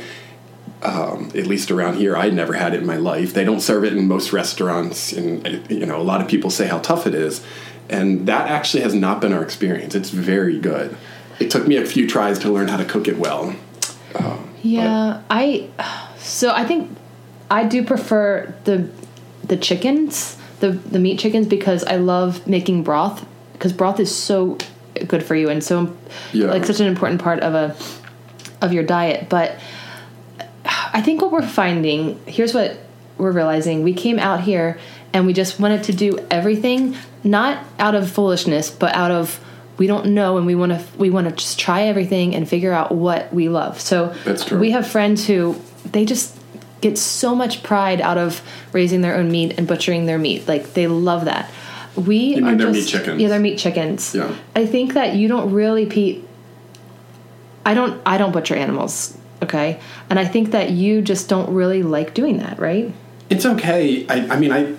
Speaker 3: Um, at least around here, I never had it in my life. They don't serve it in most restaurants, and you know, a lot of people say how tough it is, and that actually has not been our experience. It's very good. It took me a few tries to learn how to cook it well. Um,
Speaker 2: Yeah, I so I think I do prefer the the chickens, the the meat chickens because I love making broth because broth is so good for you and so
Speaker 3: Yeah.
Speaker 2: like such an important part of a of your diet, but I think what we're finding, here's what we're realizing. We came out here and we just wanted to do everything not out of foolishness, but out of we don't know and we want to we want to just try everything and figure out what we love. So
Speaker 3: That's true.
Speaker 2: we have friends who they just get so much pride out of raising their own meat and butchering their meat. Like they love that. We
Speaker 3: mean
Speaker 2: are
Speaker 3: their
Speaker 2: just,
Speaker 3: meat chickens?
Speaker 2: Yeah, they're meat chickens.
Speaker 3: Yeah.
Speaker 2: I think that you don't really Pete I don't I don't butcher animals, okay? And I think that you just don't really like doing that, right?
Speaker 3: It's okay. I, I mean, I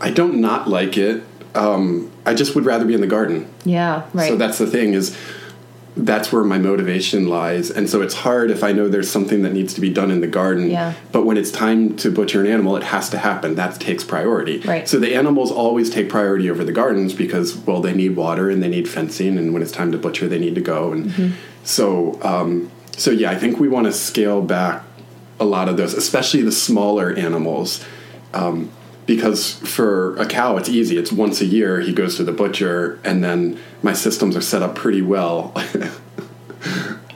Speaker 3: I don't not like it. Um, I just would rather be in the garden.
Speaker 2: Yeah, right.
Speaker 3: So that's the thing is that's where my motivation lies. And so it's hard if I know there's something that needs to be done in the garden.
Speaker 2: Yeah.
Speaker 3: But when it's time to butcher an animal, it has to happen. That takes priority.
Speaker 2: Right.
Speaker 3: So the animals always take priority over the gardens because well they need water and they need fencing and when it's time to butcher they need to go and
Speaker 2: Mm-hmm.
Speaker 3: so um, so yeah I think we want to scale back a lot of those, especially the smaller animals. Um, because for a cow, it's easy. It's once a year he goes to the butcher, and then my systems are set up pretty well.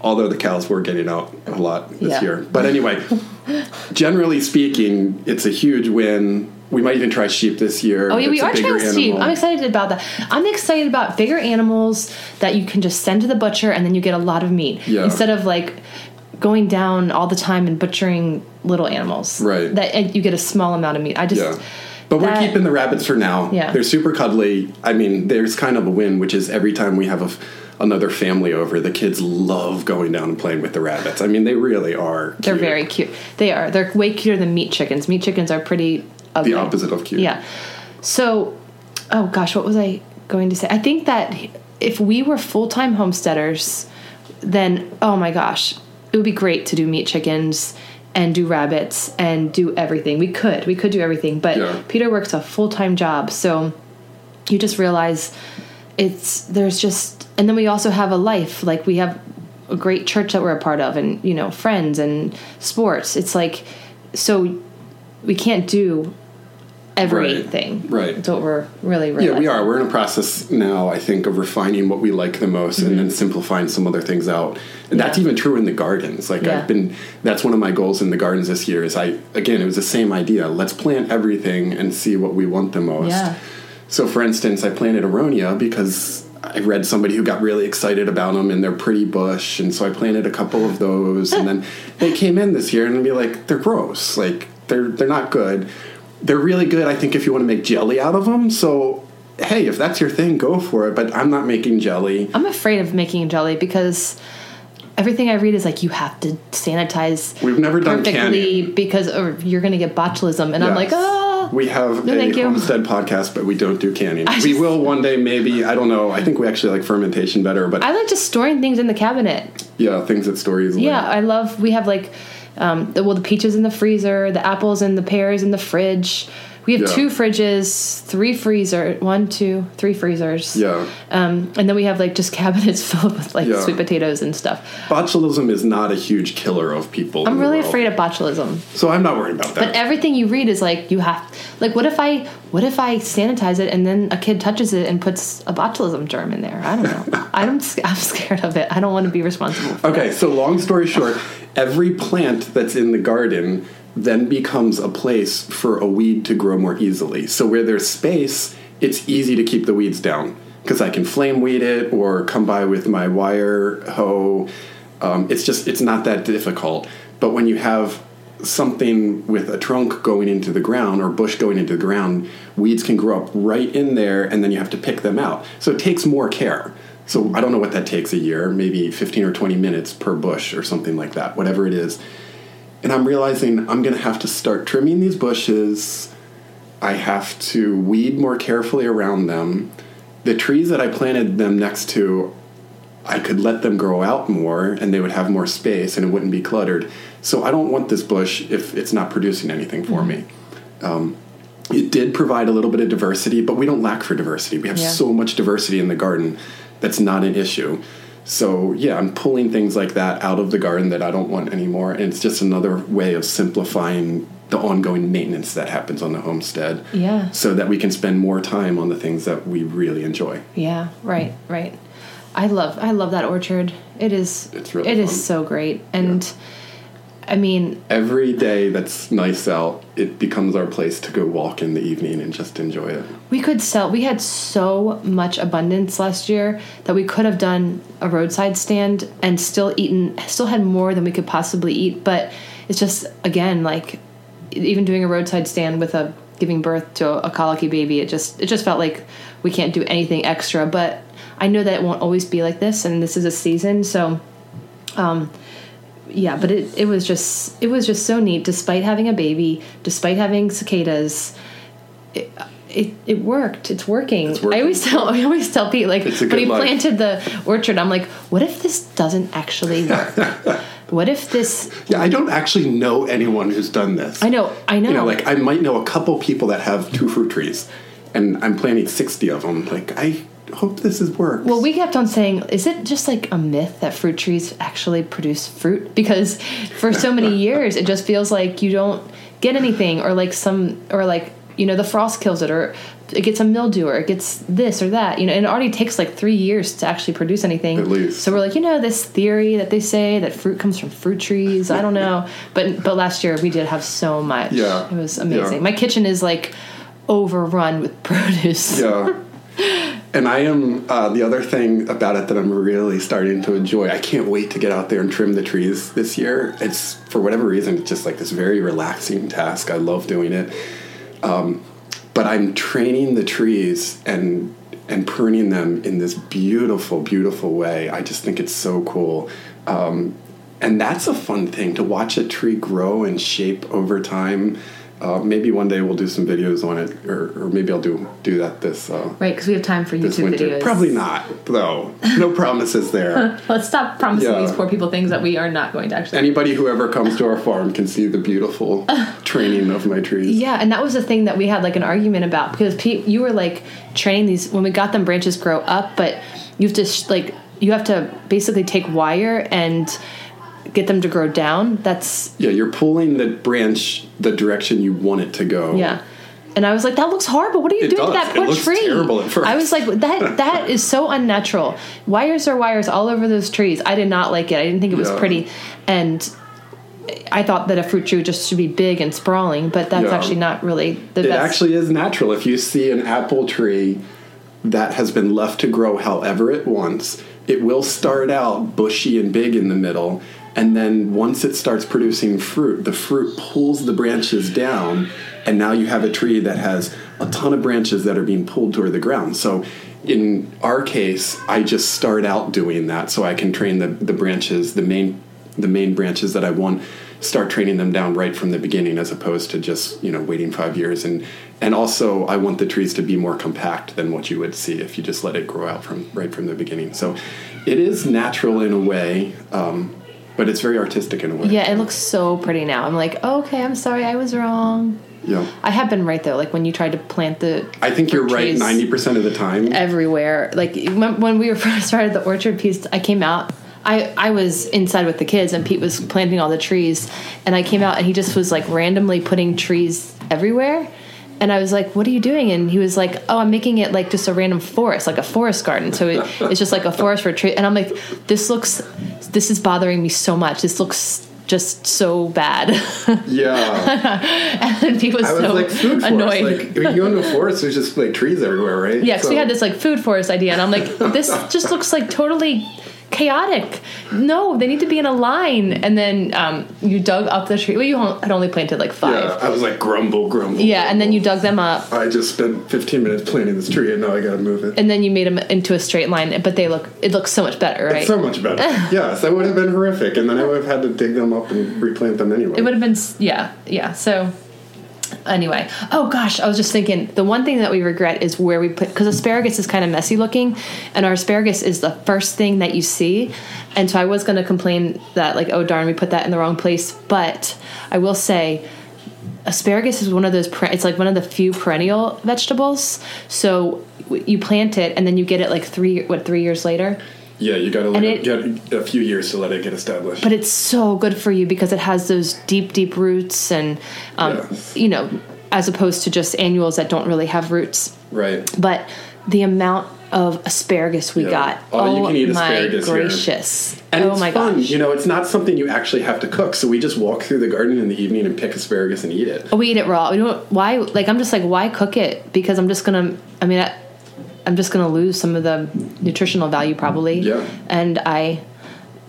Speaker 3: Although the cows were getting out a lot this
Speaker 2: Yeah.
Speaker 3: year. But anyway, generally speaking, it's a huge win. We might even try sheep this year.
Speaker 2: Oh yeah, we are trying sheep. I'm excited about that. I'm excited about bigger animals that you can just send to the butcher and then you get a lot of meat
Speaker 3: Yeah.
Speaker 2: instead of like going down all the time and butchering little animals.
Speaker 3: Right.
Speaker 2: That and you get a small amount of meat. I just
Speaker 3: Yeah. But we're keeping the rabbits for now.
Speaker 2: Yeah.
Speaker 3: They're super cuddly. I mean, there's kind of a win, which is every time we have a another family over, the kids love going down and playing with the rabbits. I mean, they really are.
Speaker 2: they're very cute. They are. They're way cuter than meat chickens. Meat chickens are pretty ugly.
Speaker 3: the opposite of cute.
Speaker 2: Yeah. So, oh gosh, what was I going to say? I think that if we were full time homesteaders, then oh my gosh, it would be great to do meat chickens and do rabbits and do everything. We could, we could do everything, but
Speaker 3: Yeah.
Speaker 2: Peter works a full time job, so you just realize it's there's just and then we also have a life like we have a great church that we're a part of and you know friends and sports it's like so we can't do everything
Speaker 3: Right.
Speaker 2: that's what we're really
Speaker 3: Yeah, we are. We're in a process now, I think, of refining what we like the most and
Speaker 2: Mm-hmm.
Speaker 3: then simplifying some other things out. And that's even true in the gardens. Like
Speaker 2: Yeah.
Speaker 3: I've been that's one of my goals in the gardens this year is I again, it was the same idea. Let's plant everything and see what we want the most.
Speaker 2: Yeah.
Speaker 3: So for instance, I planted aronia because I read somebody who got really excited about them and they're pretty bush, and so I planted a couple of those, and then they came in this year and be like, they're gross, like they're they're not good. They're really good, I think, if you want to make jelly out of them. So hey, if that's your thing, go for it. But I'm not making jelly.
Speaker 2: i'm afraid of making jelly because everything i read is like you have to sanitize
Speaker 3: We've never done
Speaker 2: perfectly
Speaker 3: canning.
Speaker 2: because or you're going to get botulism and i'm like
Speaker 3: Yes.
Speaker 2: ah
Speaker 3: We have
Speaker 2: No,
Speaker 3: a homestead podcast, but we don't do canning.
Speaker 2: I
Speaker 3: we will one day, maybe. I don't know. I think we actually like fermentation better, but
Speaker 2: i like just storing things in the cabinet
Speaker 3: yeah, things that store easily.
Speaker 2: Yeah, I love. We have like, um, the, well, the peaches in the freezer, the apples and the pears in the fridge. We have
Speaker 3: Yeah.
Speaker 2: two fridges, three freezer, one, two, three freezers.
Speaker 3: Yeah.
Speaker 2: Um, and then we have like just cabinets filled with like
Speaker 3: Yeah.
Speaker 2: sweet potatoes and stuff.
Speaker 3: botulism is not a huge killer of people.
Speaker 2: I'm really afraid of botulism.
Speaker 3: So I'm not worried about that.
Speaker 2: But everything you read is like you have like what if I what if I sanitize it and then a kid touches it and puts a botulism germ in there? I don't know. I'm I'm scared of it. I don't want to be responsible. For
Speaker 3: okay, so long story short, every plant that's in the garden then becomes a place for a weed to grow more easily. So where there's space, it's easy to keep the weeds down because I can flame weed it or come by with my wire hoe. Um, it's just it's not that difficult. But when you have something with a trunk going into the ground or bush going into the ground, weeds can grow up right in there and then you have to pick them out. So it takes more care. So I don't know what that takes a year, maybe 15 or 20 minutes per bush or something like that, whatever it is. And I'm realizing I'm going to have to start trimming these bushes. I have to weed more carefully around them. The trees that I planted them next to, I could let them grow out more and they would have more space and it wouldn't be cluttered. So I don't want this bush if it's not producing anything for me. Um, it did provide a little bit of diversity, but we don't lack for diversity. We have
Speaker 2: Yeah.
Speaker 3: so much diversity in the garden that's not an issue. So yeah, I'm pulling things like that out of the garden that I don't want anymore, and it's just another way of simplifying the ongoing maintenance that happens on the homestead.
Speaker 2: Yeah.
Speaker 3: So that we can spend more time on the things that we really enjoy.
Speaker 2: Yeah, right, right. I love I love that orchard. It is
Speaker 3: It's really
Speaker 2: it is
Speaker 3: fun.
Speaker 2: so great. And I mean,
Speaker 3: Every day that's nice out, it becomes our place to go walk in the evening and just enjoy it.
Speaker 2: we could sell we had so much abundance last year that we could have done a roadside stand and still eaten still had more than we could possibly eat, but it's just again like even doing a roadside stand with a giving birth to a, colicky baby, it just it just felt like we can't do anything extra, but I know that it won't always be like this and this is a season, so um, yeah, but it, it was just it was just so neat. Despite having a baby, despite having cicadas, it it, it worked. It's working.
Speaker 3: It's working.
Speaker 2: I always tell I always tell Pete like when he
Speaker 3: life.
Speaker 2: planted the orchard, I'm like, what if this doesn't actually work? what if this?
Speaker 3: Yeah, I don't actually know anyone who's done this.
Speaker 2: I know, I know.
Speaker 3: You know, like I might know a couple people that have two fruit trees, and I'm planting sixty of them. Like I hope this is works.
Speaker 2: Well, we kept on saying, is it just like a myth that fruit trees actually produce fruit? Because for so many years, it just feels like you don't get anything, or like some, or like, you know, the frost kills it, or it gets a mildew, or it gets this or that, you know, and it already takes like three years to actually produce anything.
Speaker 3: At least.
Speaker 2: So we're like, you know, this theory that they say that fruit comes from fruit trees. I don't know. But, but last year we did have so much.
Speaker 3: Yeah.
Speaker 2: It was amazing.
Speaker 3: Yeah.
Speaker 2: My kitchen is like overrun with produce.
Speaker 3: yeah. And I am uh, the other thing about it that I'm really starting to enjoy. I can't wait to get out there and trim the trees this year. It's for whatever reason, it's just like this very relaxing task. I love doing it. Um, but I'm training the trees and and pruning them in this beautiful, beautiful way. I just think it's so cool. Um, and that's a fun thing to watch a tree grow and shape over time. Uh, maybe one day we'll do some videos on it, or, or maybe I'll do do that this uh,
Speaker 2: Right, because we have time for YouTube videos.
Speaker 3: Probably not, though. No promises there.
Speaker 2: Let's stop promising
Speaker 3: Yeah.
Speaker 2: these poor people things that we are not going to actually.
Speaker 3: Anybody who ever comes to our farm can see the beautiful training of my trees.
Speaker 2: yeah, and that was the thing that we had like an argument about because Pete, you were like training these when we got them branches grow up, but you have to sh- like you have to basically take wire and get them to grow down. That's
Speaker 3: Yeah, you're pulling the branch the direction you want it to go.
Speaker 2: yeah. And I was like, that looks horrible. What are you
Speaker 3: It
Speaker 2: doing to
Speaker 3: does.
Speaker 2: that
Speaker 3: It
Speaker 2: poor
Speaker 3: looks
Speaker 2: tree?
Speaker 3: terrible at first.
Speaker 2: I was like, that that is so unnatural. Wires are wires all over those trees. I did not like it. I didn't think it was
Speaker 3: Yeah.
Speaker 2: pretty. And I thought that a fruit tree just should be big and sprawling, but that's
Speaker 3: Yeah.
Speaker 2: actually not really the
Speaker 3: It
Speaker 2: best.
Speaker 3: actually is natural. If you see an apple tree that has been left to grow however it wants, it will start out bushy and big in the middle. And then once it starts producing fruit, the fruit pulls the branches down. And now you have a tree that has a ton of branches that are being pulled toward the ground. So in our case, I just start out doing that so I can train the, the branches, the main the main branches that I want, start training them down right from the beginning as opposed to just, you know, waiting five years. And and also I want the trees to be more compact than what you would see if you just let it grow out from right from the beginning. So it is natural in a way, um, but it's very artistic in a way.
Speaker 2: yeah, it looks so pretty now. I'm like, okay, I'm sorry, I was wrong.
Speaker 3: Yeah.
Speaker 2: I have been right though. Like when you tried to plant the
Speaker 3: I think you're right ninety percent of the time.
Speaker 2: everywhere. Like when when we were first started the orchard piece, I came out. I, I was inside with the kids and Pete was planting all the trees and I came out and he just was like randomly putting trees everywhere and I was like what are you doing and he was like oh I'm making it like just a random forest like a forest garden so it, it's just like a forest for a tree and I'm like this looks this is bothering me so much this looks just so bad
Speaker 3: yeah.
Speaker 2: and Pete was,
Speaker 3: I was
Speaker 2: so
Speaker 3: like food forest.
Speaker 2: annoyed
Speaker 3: Like when you go into a forest there's just like trees everywhere, right?
Speaker 2: Yeah, because we had this like food forest idea, and I'm like, this just looks like totally chaotic. No, they need to be in a line. And then um, you dug up the tree. Well, you had only planted like five.
Speaker 3: Yeah, I was like grumble, grumble.
Speaker 2: Yeah, and then you dug them up,
Speaker 3: I just spent 15 minutes planting this tree, and now I got to move it.
Speaker 2: and then you made them into a straight line. But they look, it looks so much better, right?
Speaker 3: So much better. yes, that would have been horrific, and then I would have had to dig them up and replant them anyway.
Speaker 2: It would have been, yeah, yeah. So, anyway, oh gosh, I was just thinking the one thing that we regret is where we put because asparagus is kind of messy looking, and our asparagus is the first thing that you see, and so I was going to complain that like oh darn we put that in the wrong place, but I will say. Asparagus is one of those. It's like one of the few perennial vegetables. So you plant it, and then you get it like three, what three years later.
Speaker 3: Yeah, you got to let
Speaker 2: And
Speaker 3: it, get a few years to let it get established.
Speaker 2: but it's so good for you because it has those deep deep roots and um,
Speaker 3: Yes.
Speaker 2: you know as opposed to just annuals that don't really have roots
Speaker 3: right.
Speaker 2: but the amount of asparagus we
Speaker 3: Yeah.
Speaker 2: got oh
Speaker 3: can eat
Speaker 2: my
Speaker 3: asparagus here.
Speaker 2: gracious
Speaker 3: And
Speaker 2: oh
Speaker 3: it's
Speaker 2: my
Speaker 3: fun.
Speaker 2: gosh
Speaker 3: You know, it's not something you actually have to cook. So we just walk through the garden in the evening and pick asparagus and eat it.
Speaker 2: we eat it raw we don't why like i'm just like why cook it because i'm just gonna i mean I, i'm just gonna lose some of the nutritional value probably
Speaker 3: Yeah.
Speaker 2: and i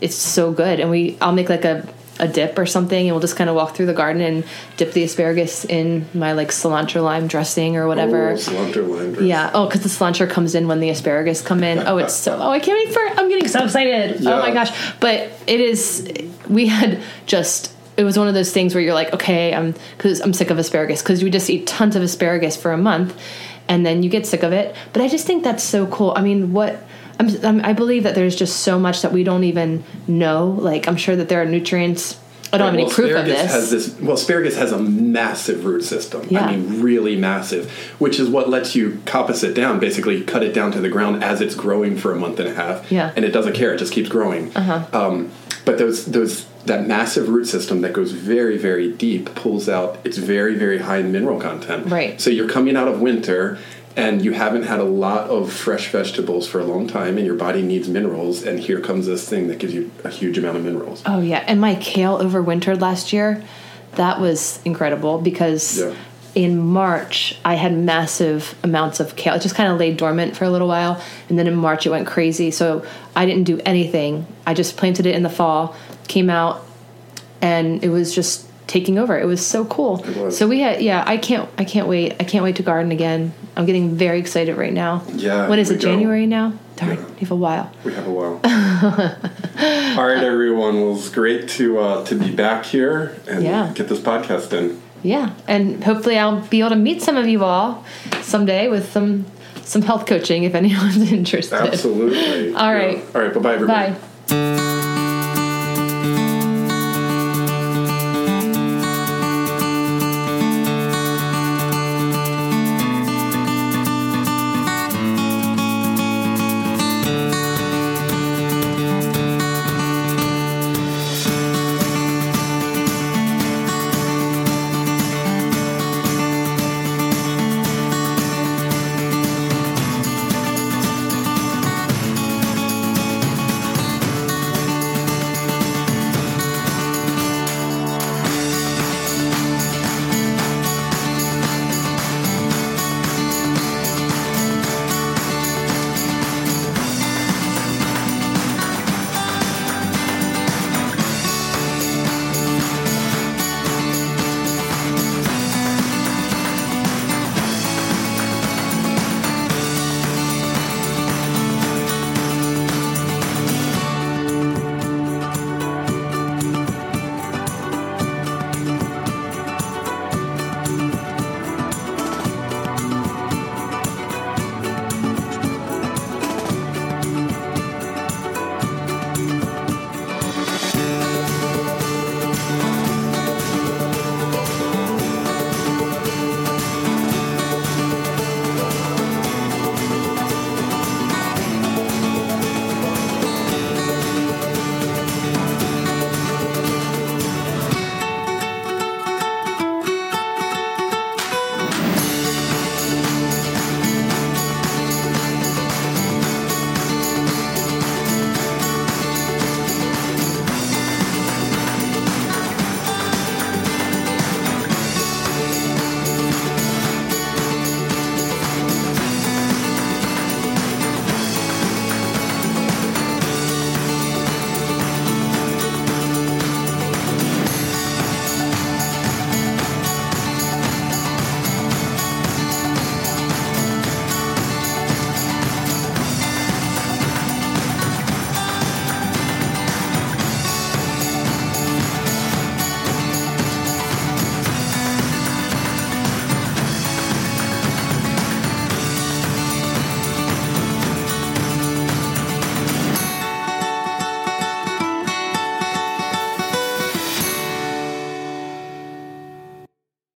Speaker 2: it's so good and we i'll make like a a dip or something and we'll just kind of walk through the garden and dip the asparagus in my like cilantro lime dressing or whatever
Speaker 3: Oh, cilantro lime dress.
Speaker 2: yeah oh because the cilantro comes in when the asparagus come in oh it's so oh i can't wait for it. i'm getting so excited
Speaker 3: Yeah.
Speaker 2: oh my gosh but it is we had just it was one of those things where you're like okay i'm because i'm sick of asparagus because you just eat tons of asparagus for a month and then you get sick of it but i just think that's so cool i mean what I'm, I'm, I believe that there's just so much that we don't even know. Like, I'm sure that there are nutrients. I don't have any
Speaker 3: well,
Speaker 2: proof of this.
Speaker 3: Has this. Well, asparagus has a massive root system.
Speaker 2: Yeah.
Speaker 3: I mean, really massive, which is what lets you coppice it down. Basically, cut it down to the ground as it's growing for a month and a half.
Speaker 2: Yeah.
Speaker 3: And it doesn't care; it just keeps growing. Uh-huh. Um, but those those that massive root system that goes very very deep pulls out. It's very very high in mineral content.
Speaker 2: Right.
Speaker 3: So you're coming out of winter. And you haven't had a lot of fresh vegetables for a long time, and your body needs minerals. And here comes this thing that gives you a huge amount of minerals.
Speaker 2: Oh yeah, and my kale overwintered last year. That was incredible because
Speaker 3: Yeah.
Speaker 2: in March I had massive amounts of kale. It just kind of lay dormant for a little while, and then in March it went crazy. So I didn't do anything. I just planted it in the fall, came out, and it was just taking over. It was so cool.
Speaker 3: It was.
Speaker 2: So we had yeah. I can't I can't wait. I can't wait to garden again. I'm getting very excited right now.
Speaker 3: Yeah,
Speaker 2: When is it?
Speaker 3: go.
Speaker 2: January now. Darn,
Speaker 3: Yeah.
Speaker 2: you have a while.
Speaker 3: We have a while. All right, everyone. Well, it's great to uh, to be back here and
Speaker 2: Yeah.
Speaker 3: get this podcast in.
Speaker 2: Yeah, and hopefully I'll be able to meet some of you all someday with some some health coaching if anyone's interested.
Speaker 3: Absolutely.
Speaker 2: All right.
Speaker 3: Yeah. All right. Bye, bye, everybody.
Speaker 2: Bye.